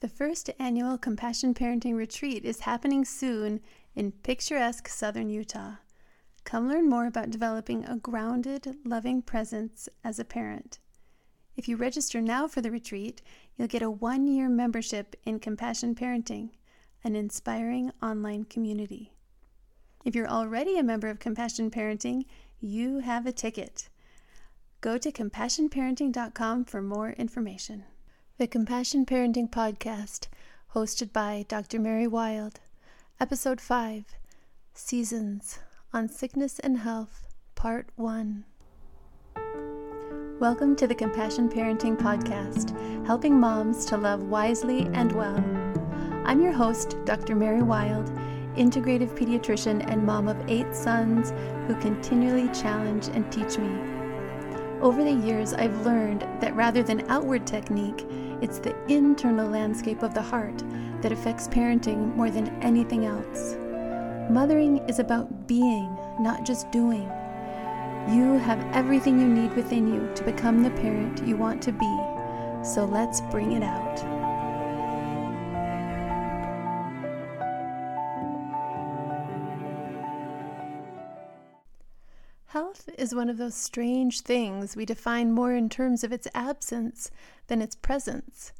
The first annual Compassion Parenting Retreat is happening soon in picturesque southern Utah. Come learn more about developing a grounded, loving presence as a parent. If you register now for the retreat, you'll get a one year membership in Compassion Parenting, an inspiring online community. If you're already a member of Compassion Parenting, you have a ticket. Go to compassionparenting.com for more information. The Compassion Parenting Podcast, hosted by Dr. Mary Wild, Episode 5 Seasons on Sickness and Health, Part 1. Welcome to the Compassion Parenting Podcast, helping moms to love wisely and well. I'm your host, Dr. Mary Wild, integrative pediatrician and mom of eight sons who continually challenge and teach me. Over the years, I've learned that rather than outward technique, it's the internal landscape of the heart that affects parenting more than anything else. Mothering is about being, not just doing. You have everything you need within you to become the parent you want to be, so let's bring it out. Is one of those strange things we define more in terms of its absence than its presence.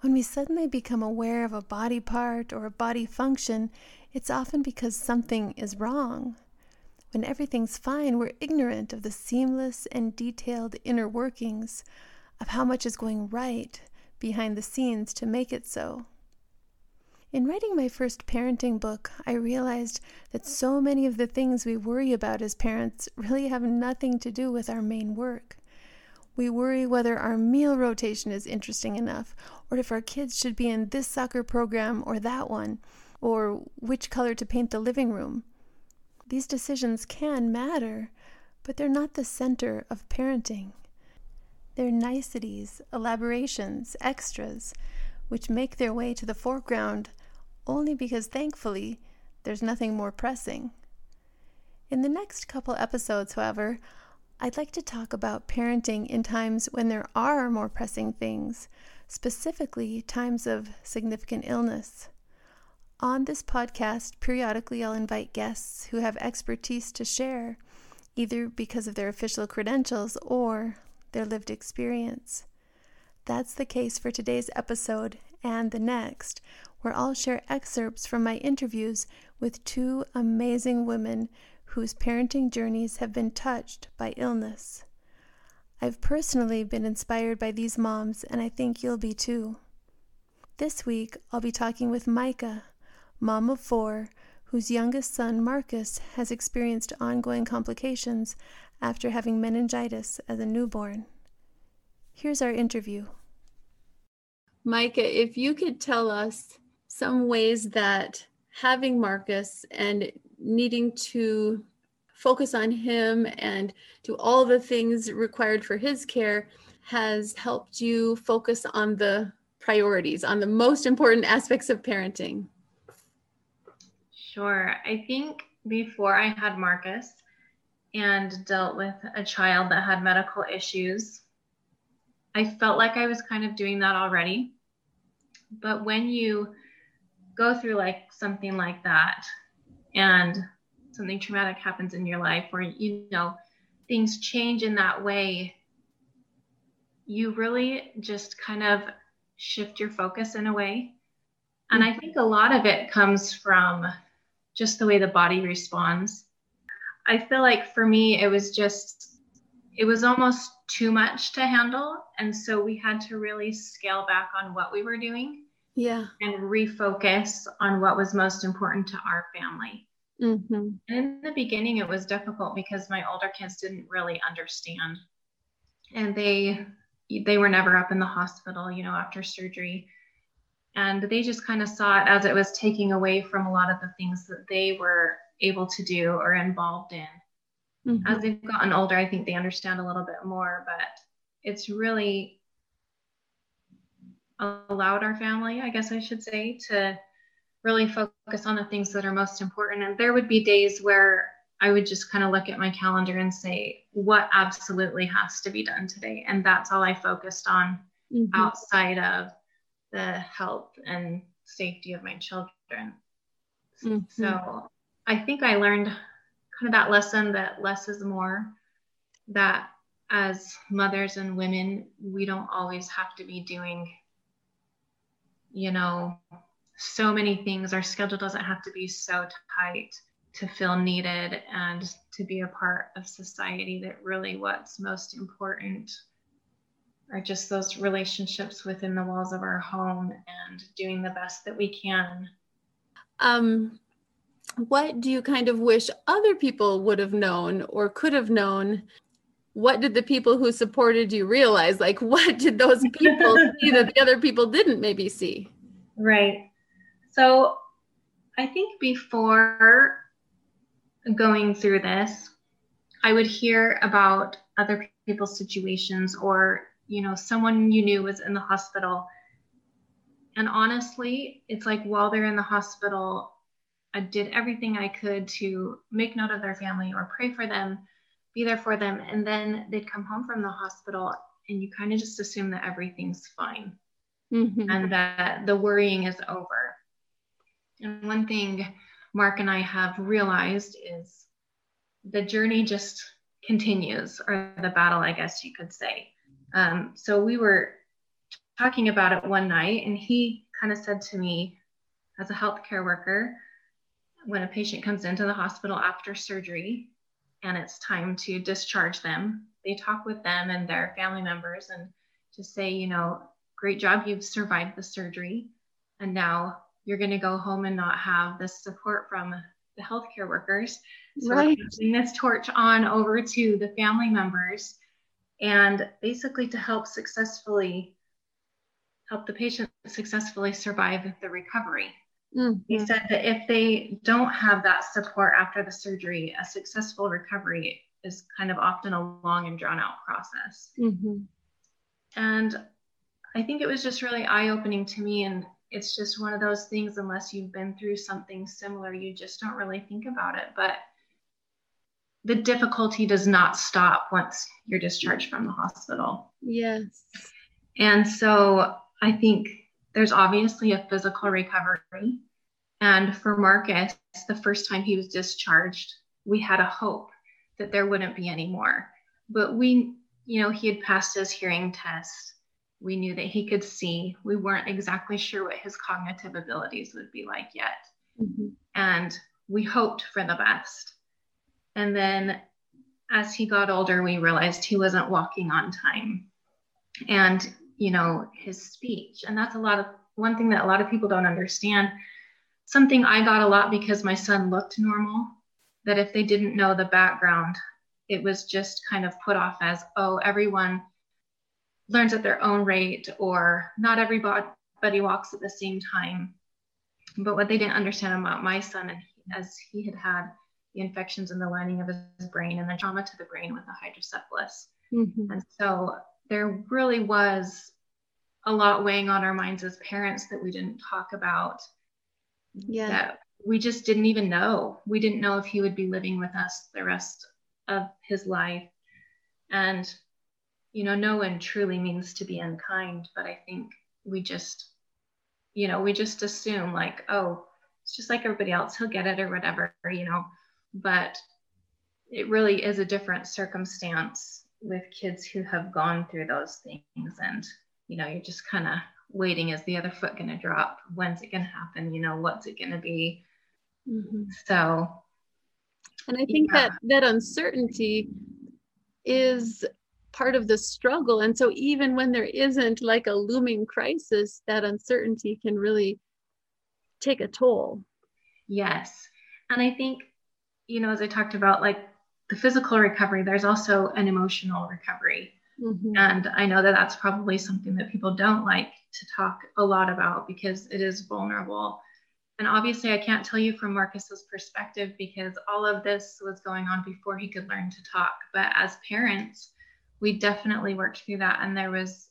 When we suddenly become aware of a body part or a body function, it's often because something is wrong. When everything's fine, we're ignorant of the seamless and detailed inner workings of how much is going right behind the scenes to make it so. In writing my first parenting book, I realized that so many of the things we worry about as parents really have nothing to do with our main work. We worry whether our meal rotation is interesting enough, or if our kids should be in this soccer program or that one, or which color to paint the living room. These decisions can matter, but they're not the center of parenting. They're niceties, elaborations, extras, which make their way to the foreground only because thankfully there's nothing more pressing. In the next couple episodes, however, I'd like to talk about parenting in times when there are more pressing things, specifically times of significant illness. On this podcast, periodically I'll invite guests who have expertise to share, either because of their official credentials or their lived experience. That's the case for today's episode and the next, where I'll share excerpts from my interviews with two amazing women whose parenting journeys have been touched by illness. I've personally been inspired by these moms, and I think you'll be too. This week, I'll be talking with Micah, mom of four, whose youngest son, Marcus, has experienced ongoing complications after having meningitis as a newborn. Here's our interview. Micah, if you could tell us some ways that having Marcus and needing to focus on him and do all the things required for his care has helped you focus on the priorities, on the most important aspects of parenting? Sure. I think before I had Marcus and dealt with a child that had medical issues, I felt like I was kind of doing that already. But when you go through like something like that. And something traumatic happens in your life where you know things change in that way you really just kind of shift your focus in a way. And i mm-hmm. think a lot of it comes from just the way the body responds. I feel like for me it was just it was almost too much to handle. And so we had to really scale back on what we were doing yeah. And refocus on what was most important to our family. Mm-hmm. and in the beginning it was difficult because my older kids didn't really understand. And they they were never up in the hospital you know after surgery. And they just kind of saw it as it was taking away from a lot of the things that they were able to do or involved in. Mm-hmm. as they've gotten older i think they understand a little bit more but it's really allowed our family, I guess I should say, to really focus on the things that are most important. And there would be days where I would just kind of look at my calendar and say, what absolutely has to be done today? And that's all I focused on mm-hmm. outside of the health and safety of my children. Mm-hmm. So I think I learned kind of that lesson that less is more, that as mothers and women, we don't always have to be doing, you know, so many things. Our schedule doesn't have to be so tight to feel needed and to be a part of society that really what's most important are just those relationships within the walls of our home and doing the best that we can. Um, what do you kind of wish other people would have known or could have known? What did the people who supported you realize? Like, what did those people see that the other people didn't maybe see? Right. So, I think before going through this, I would hear about other people's situations or you know someone you knew was in the hospital and honestly it's like while they're in the hospital i did everything i could to make note of their family or pray for them be there for them. And then they'd come home from the hospital and you kind of just assume that everything's fine mm-hmm. and that the worrying is over. And one thing mark and i have realized is the journey just continues or the battle i guess you could say. Um, so we were talking about it one night, and he kind of said to me, as a healthcare worker, when a patient comes into the hospital after surgery and it's time to discharge them, they talk with them and their family members and just say, you know, great job, you've survived the surgery. And now you're going to go home and not have this support from the healthcare workers. So right. passing this torch on over to the family members and basically to help successfully help the patient successfully survive the recovery. Mm-hmm. He said that if they don't have that support after the surgery, a successful recovery is kind of often a long and drawn out process. Mm-hmm. And I think it was just really eye opening to me. And it's just one of those things, unless you've been through something similar, you just don't really think about it. But the difficulty does not stop once you're discharged from the hospital. Yes. And so I think there's obviously a physical recovery. And for Marcus, the first time he was discharged, we had a hope that there wouldn't be any more. But we, you know, he had passed his hearing test. We knew that he could see. We weren't exactly sure what his cognitive abilities would be like yet. Mm-hmm. And we hoped for the best. And then as he got older, we realized he wasn't walking on time. And, you know, his speech. And that's a lot of one thing that a lot of people don't understand. Something I got a lot because my son looked normal, that if they didn't know the background, it was just kind of put off as, oh, everyone learns at their own rate, or not everybody walks at the same time. But what they didn't understand about my son, and as he had had the infections in the lining of his brain and the trauma to the brain with the hydrocephalus. Mm-hmm. And so there really was a lot weighing on our minds as parents that we didn't talk about. Yeah. That we just didn't even know. We didn't know if he would be living with us the rest of his life. And, you know, no one truly means to be unkind, but I think we just, you know, we just assume like, oh, it's just like everybody else, he'll get it or whatever, you know but it really is a different circumstance with kids who have gone through those things and you know you're just kind of waiting is the other foot going to drop? When's it going to happen? You know what's it going to be? Mm-hmm. so and i think yeah. that that uncertainty is part of the struggle. And so even when there isn't like a looming crisis that uncertainty can really take a toll. Yes. And i think you know, as I talked about, like the physical recovery, there's also an emotional recovery. Mm-hmm. And I know that that's probably something that people don't like to talk a lot about because it is vulnerable. And obviously, I can't tell you from Marcus's perspective because all of this was going on before he could learn to talk. But as parents, we definitely worked through that. And there was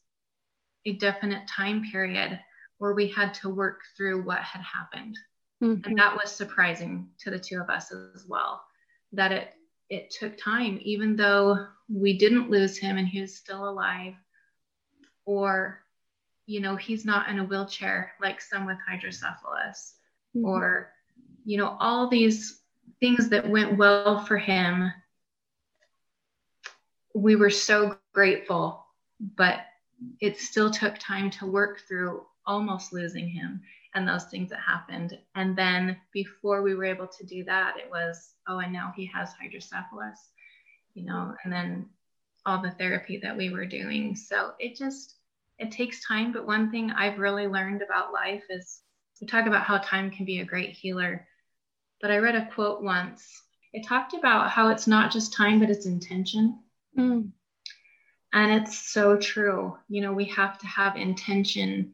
a definite time period where we had to work through what had happened. Mm-hmm. And that was surprising to the two of us as well, that it it took time, even though we didn't lose him and he was still alive, or you know, he's not in a wheelchair like some with hydrocephalus, mm-hmm. or, you know, all these things that went well for him. We were so grateful, but it still took time to work through almost losing him and those things that happened. And then before we were able to do that, it was, oh, and now he has hydrocephalus, you know, and then all the therapy that we were doing. So it just, it takes time. But one thing I've really learned about life is we talk about how time can be a great healer. But I read a quote once. It talked about how it's not just time, but it's intention. Mm. And it's so true. You know, we have to have intention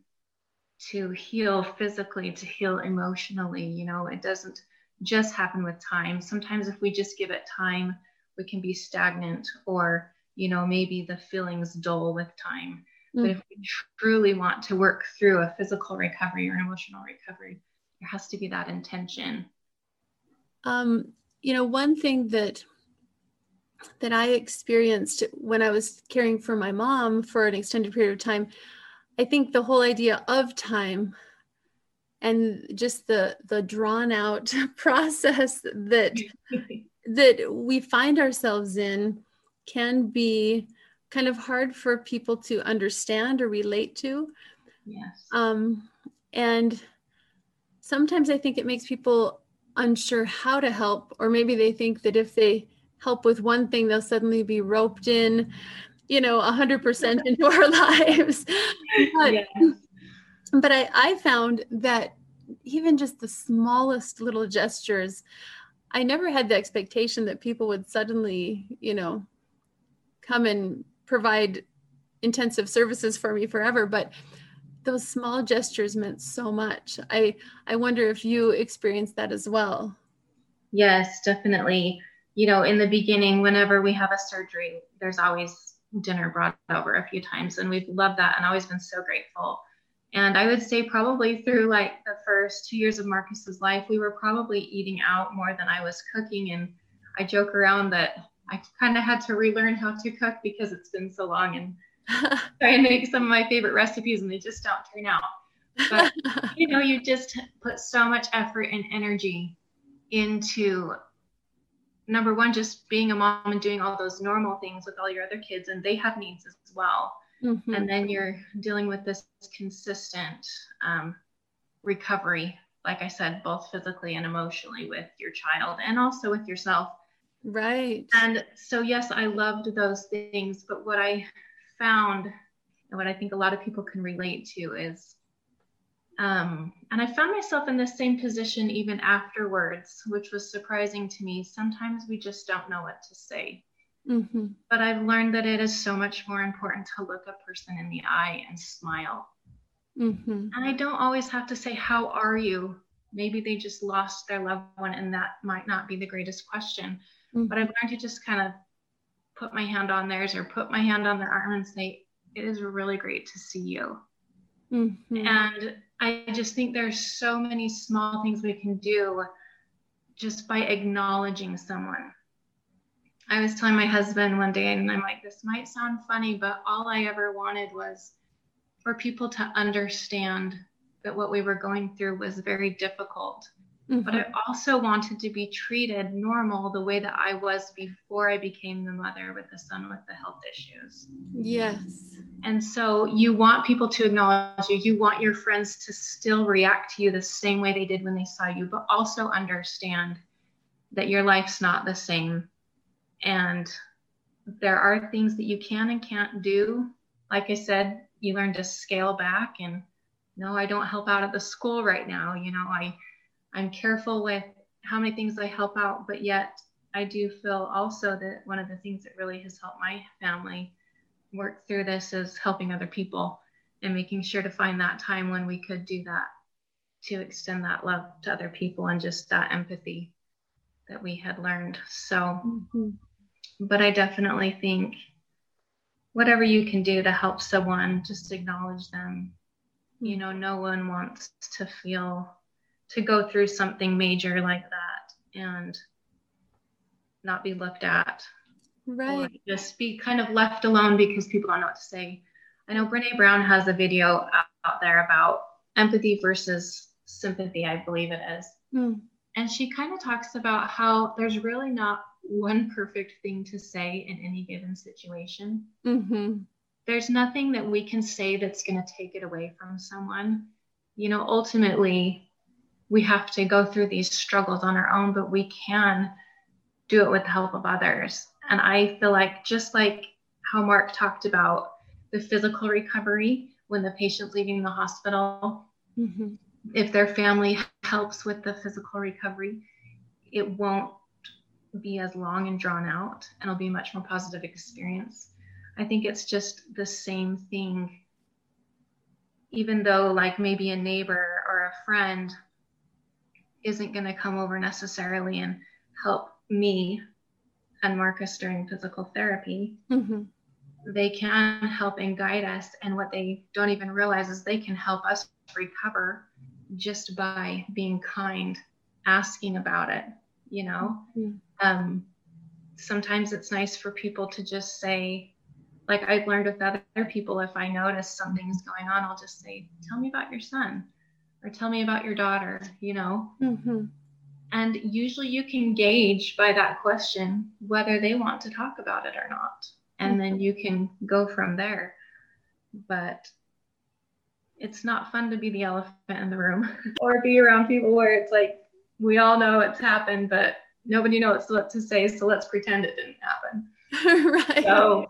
to heal physically, to heal emotionally. You know, it doesn't just happen with time. Sometimes, if we just give it time, we can be stagnant or, you know, maybe the feelings dull with time. Mm. But if we truly want to work through a physical recovery or emotional recovery, there has to be that intention. Um, you know, one thing that that I experienced when I was caring for my mom for an extended period of time, I think the whole idea of time and just the the drawn out process that that we find ourselves in can be kind of hard for people to understand or relate to. Yes. Um, and sometimes I think it makes people unsure how to help, or maybe they think that if they help with one thing, they'll suddenly be roped in, you know, 100% into our lives. But, yes. but I, I found that even just the smallest little gestures, I never had the expectation that people would suddenly, you know, come and provide intensive services for me forever. But those small gestures meant so much. I i wonder if you experienced that as well. Yes definitely. You know in the beginning whenever we have a surgery there's always dinner brought over a few times and we've loved that and always been so grateful and i would say probably through like the first two years of marcus's life we were probably eating out more than i was cooking and i joke around that I kind of had to relearn how to cook because it's been so long and try and make some of my favorite recipes and they just don't turn out. But you know, you just put so much effort and energy into number one, just being a mom and doing all those normal things with all your other kids, and they have needs as well. Mm-hmm. And then you're dealing with this consistent um, recovery, like I said, both physically and emotionally with your child and also with yourself Right. And so, yes, I loved those things. But what I found, and what I think a lot of people can relate to, is, um, and I found myself in the same position even afterwards, which was surprising to me. Sometimes we just don't know what to say. Mm-hmm. But I've learned that it is so much more important to look a person in the eye and smile. Mm-hmm. And I don't always have to say, How are you? Maybe they just lost their loved one, and that might not be the greatest question. Mm-hmm. But I've learned to just kind of put my hand on theirs or put my hand on their arm and say, It is really great to see you. Mm-hmm. And I just think there's so many small things we can do just by acknowledging someone. I was telling my husband one day, and I'm like, this might sound funny, but all I ever wanted was for people to understand that what we were going through was very difficult Mm-hmm. But I also wanted to be treated normal the way that I was before I became the mother with the son with the health issues. Yes. And so you want people to acknowledge you. You want your friends to still react to you the same way they did when they saw you, but also understand that your life's not the same. And there are things that you can and can't do. Like I said, you learn to scale back and no, I don't help out at the school right now. You know, I I'm careful with how many things I help out, but yet I do feel also that one of the things that really has helped my family work through this is helping other people and making sure to find that time when we could do that to extend that love to other people and just that empathy that we had learned. So, mm-hmm. but I definitely think whatever you can do to help someone, just acknowledge them. You know, no one wants to feel to go through something major like that and not be looked at right just be kind of left alone because people don't know what to say I know Brene Brown has a video out there about empathy versus sympathy, I believe it is. Mm. And she kind of talks about how there's really not one perfect thing to say in any given situation. Mm-hmm. There's nothing that we can say that's going to take it away from someone. You know, ultimately, we have to go through these struggles on our own, but we can do it with the help of others. And I feel like just like how Mark talked about the physical recovery when the patient's leaving the hospital, mm-hmm. if their family helps with the physical recovery, it won't be as long and drawn out and it'll be a much more positive experience. I think it's just the same thing, even though, like, maybe a neighbor or a friend isn't going to come over necessarily and help me and Marcus during physical therapy. Mm-hmm. They can help and guide us. And what they don't even realize is they can help us recover just by being kind, asking about it, you know? Mm-hmm. Um, sometimes it's nice for people to just say, like I've learned with other people, if I notice something's going on, I'll just say, Tell me about your son or tell me about your daughter, you know? Mm-hmm. And usually you can gauge by that question whether they want to talk about it or not. And then you can go from there. But it's not fun to be the elephant in the room or be around people where it's like, we all know it's happened, but nobody knows what to say. So let's pretend it didn't happen. right. So,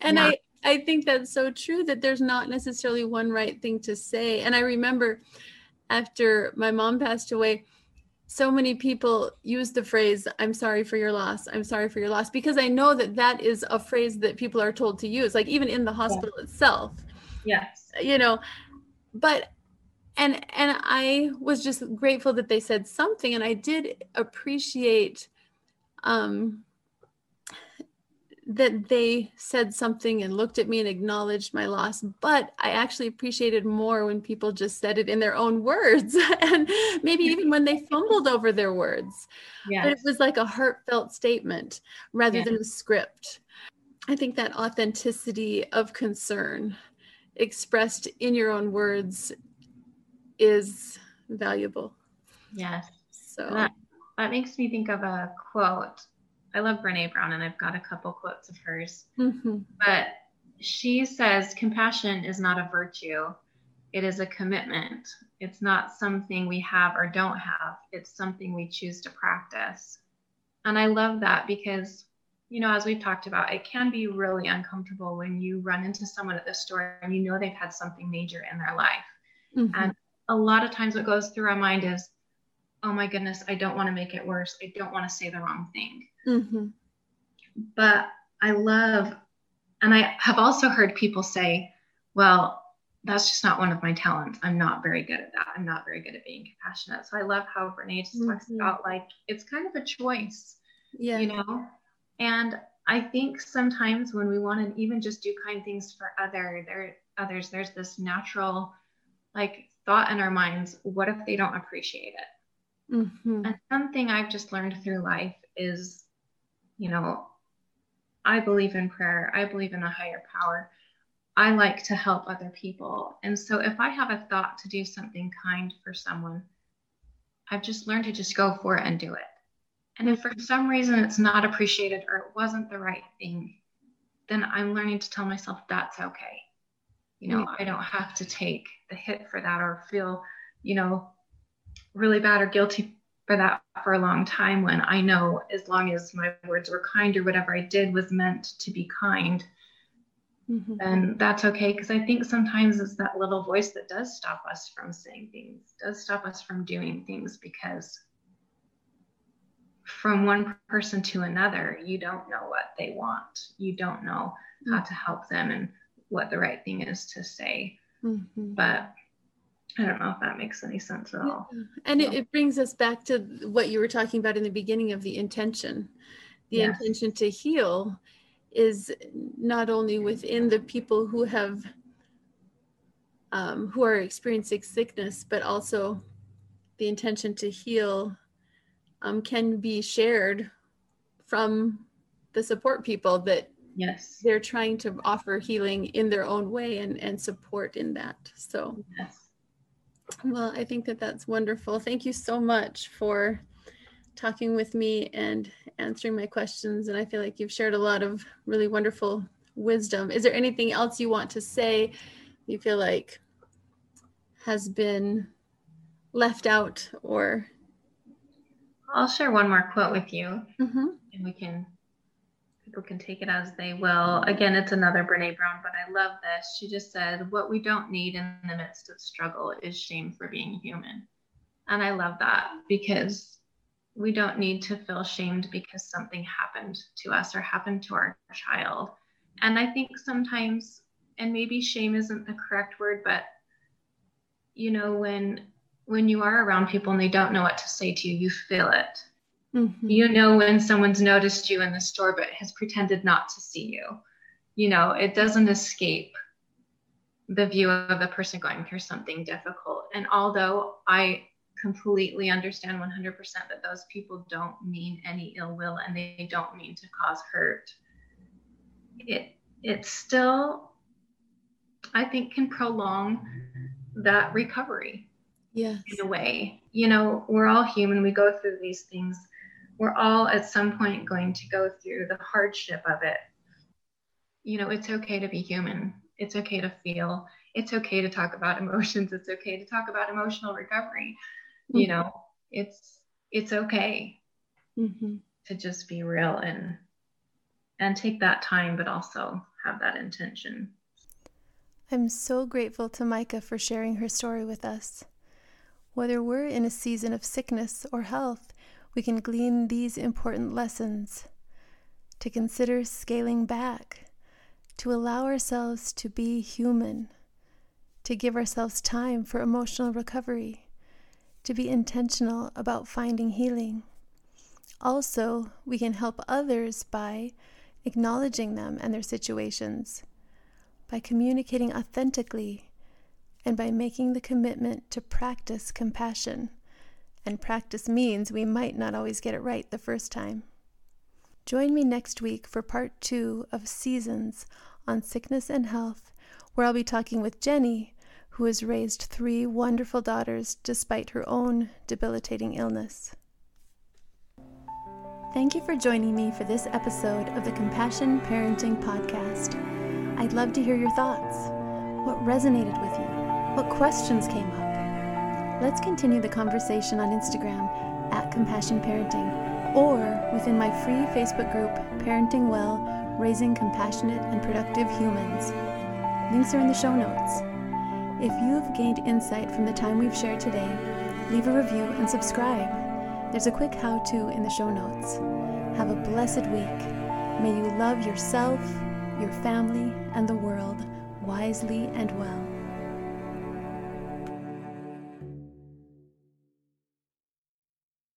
and yeah. I, I think that's so true that there's not necessarily one right thing to say. And I remember after my mom passed away, so many people use the phrase i'm sorry for your loss i'm sorry for your loss because i know that that is a phrase that people are told to use like even in the hospital yeah. itself yes you know but and and i was just grateful that they said something and i did appreciate um that they said something and looked at me and acknowledged my loss but i actually appreciated more when people just said it in their own words and maybe even when they fumbled over their words. Yes. but it was like a heartfelt statement rather yes. than a script. I think that authenticity of concern expressed in your own words is valuable. Yes. So that, that makes me think of a quote I love Brene Brown, and I've got a couple quotes of hers. Mm-hmm. But she says compassion is not a virtue, it is a commitment. It's not something we have or don't have, it's something we choose to practice. And I love that because, you know, as we've talked about, it can be really uncomfortable when you run into someone at the store and you know they've had something major in their life. Mm-hmm. And a lot of times, what goes through our mind is, oh my goodness, I don't want to make it worse. I don't want to say the wrong thing. Mm-hmm. But I love, and I have also heard people say, well, that's just not one of my talents. I'm not very good at that. I'm not very good at being compassionate. So I love how Brene just mm-hmm. talks about like it's kind of a choice, yeah. you know? And I think sometimes when we want to even just do kind things for other there others, there's this natural like thought in our minds, what if they don't appreciate it? Mm-hmm. And something I've just learned through life is you know, I believe in prayer, I believe in a higher power. I like to help other people. And so if I have a thought to do something kind for someone, I've just learned to just go for it and do it. And if for some reason it's not appreciated or it wasn't the right thing, then I'm learning to tell myself that's okay. You know, I don't have to take the hit for that or feel, you know, really bad or guilty for that for a long time when I know as long as my words were kind or whatever I did was meant to be kind, mm-hmm. then that's okay. Because I think sometimes it's that little voice that does stop us from saying things, does stop us from doing things because from one person to another, you don't know what they want. You don't know mm-hmm. how to help them and what the right thing is to say. Mm-hmm. But I don't know if that makes any sense at all. Yeah. And it, it, brings us back to what you were talking about in the beginning of the intention. The yes. intention to heal is not only within the people who have um, who are experiencing sickness, but also the intention to heal um, can be shared from the support people that yes they're trying to offer healing in their own way and and support in that so yes well i think that that's wonderful. Thank you so much for talking with me and answering my questions and i feel like you've shared a lot of really wonderful wisdom. Is there anything else you want to say you feel like has been left out or? I'll share one more quote with you mm-hmm. and we can people can take it as they will. Again, it's another Brene Brown, but I love this. She just said, What we don't need in the midst of struggle is shame for being human. And I love that because we don't need to feel shamed because something happened to us or happened to our child. And I think sometimes, and maybe shame isn't the correct word, but you know, when when you are around people and they don't know what to say to you, you feel it Mm-hmm. You know when someone's noticed you in the store but has pretended not to see you. You know, it doesn't escape the view of the person going through something difficult. And although I completely understand 100% that those people don't mean any ill will and they don't mean to cause hurt, it it still I think can prolong that recovery. Yes. In a way. You know, we're all human. We go through these things we're all at some point going to go through the hardship of it. You know, it's okay to be human. It's okay to feel. It's okay to talk about emotions. It's okay to talk about emotional recovery. Mm-hmm. You know, it's it's okay mm-hmm. to just be real and and take that time, but also have that intention. I'm so grateful to Micah for sharing her story with us. Whether we're in a season of sickness or health, we can glean these important lessons to consider scaling back, to allow ourselves to be human, to give ourselves time for emotional recovery, to be intentional about finding healing. Also, we can help others by acknowledging them and their situations, by communicating authentically, and by making the commitment to practice compassion and practice means we might not always get it right the first time. Join me next week for part two of Seasons on Sickness and Health, where I'll be talking with Jenny, who has raised three wonderful daughters despite her own debilitating illness. Thank you for joining me for this episode of the Compassion Parenting Podcast. I'd love to hear your thoughts. What resonated with you? What questions came up? Let's continue the conversation on Instagram at Compassion Parenting or within my free Facebook group, Parenting Well Raising Compassionate and Productive Humans. Links are in the show notes. If you have gained insight from the time we've shared today, leave a review and subscribe. There's a quick how to in the show notes. Have a blessed week. May you love yourself, your family, and the world wisely and well.